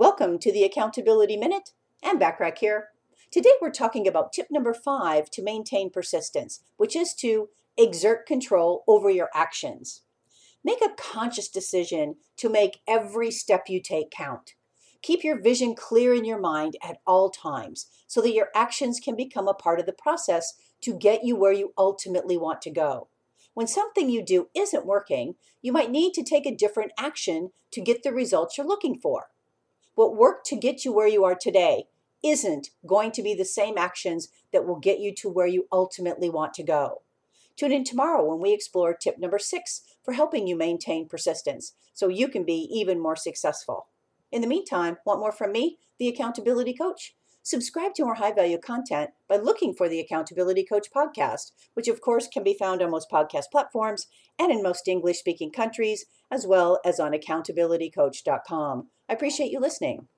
Welcome to the Accountability Minute. I'm Backrack here. Today we're talking about tip number five to maintain persistence, which is to exert control over your actions. Make a conscious decision to make every step you take count. Keep your vision clear in your mind at all times so that your actions can become a part of the process to get you where you ultimately want to go. When something you do isn't working, you might need to take a different action to get the results you're looking for. What worked to get you where you are today isn't going to be the same actions that will get you to where you ultimately want to go. Tune in tomorrow when we explore tip number six for helping you maintain persistence so you can be even more successful. In the meantime, want more from me, the Accountability Coach? Subscribe to more high value content by looking for the Accountability Coach podcast, which of course can be found on most podcast platforms and in most English speaking countries, as well as on accountabilitycoach.com. I appreciate you listening.